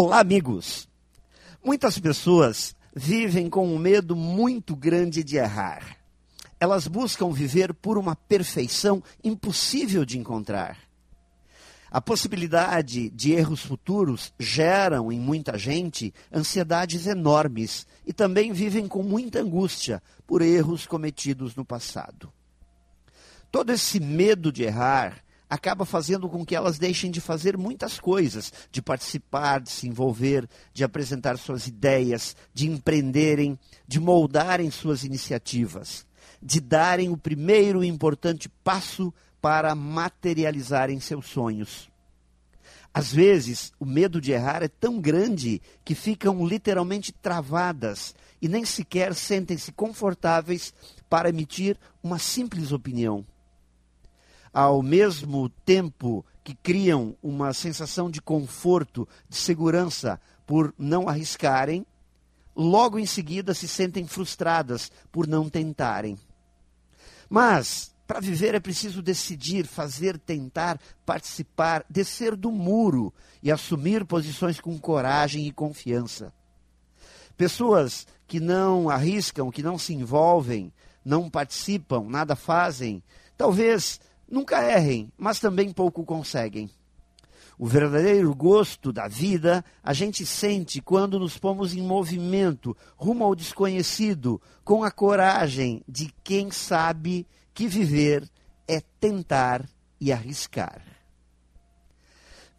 Olá, amigos! Muitas pessoas vivem com um medo muito grande de errar. Elas buscam viver por uma perfeição impossível de encontrar. A possibilidade de erros futuros geram em muita gente ansiedades enormes e também vivem com muita angústia por erros cometidos no passado. Todo esse medo de errar acaba fazendo com que elas deixem de fazer muitas coisas, de participar, de se envolver, de apresentar suas ideias, de empreenderem, de moldarem suas iniciativas, de darem o primeiro importante passo para materializarem seus sonhos. Às vezes, o medo de errar é tão grande que ficam literalmente travadas e nem sequer sentem-se confortáveis para emitir uma simples opinião ao mesmo tempo que criam uma sensação de conforto, de segurança por não arriscarem, logo em seguida se sentem frustradas por não tentarem. Mas, para viver é preciso decidir, fazer, tentar, participar, descer do muro e assumir posições com coragem e confiança. Pessoas que não arriscam, que não se envolvem, não participam, nada fazem, talvez Nunca errem, mas também pouco conseguem. O verdadeiro gosto da vida a gente sente quando nos pomos em movimento rumo ao desconhecido, com a coragem de quem sabe que viver é tentar e arriscar.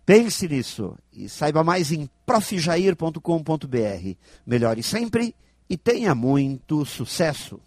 Pense nisso e saiba mais em profjair.com.br. Melhore sempre e tenha muito sucesso!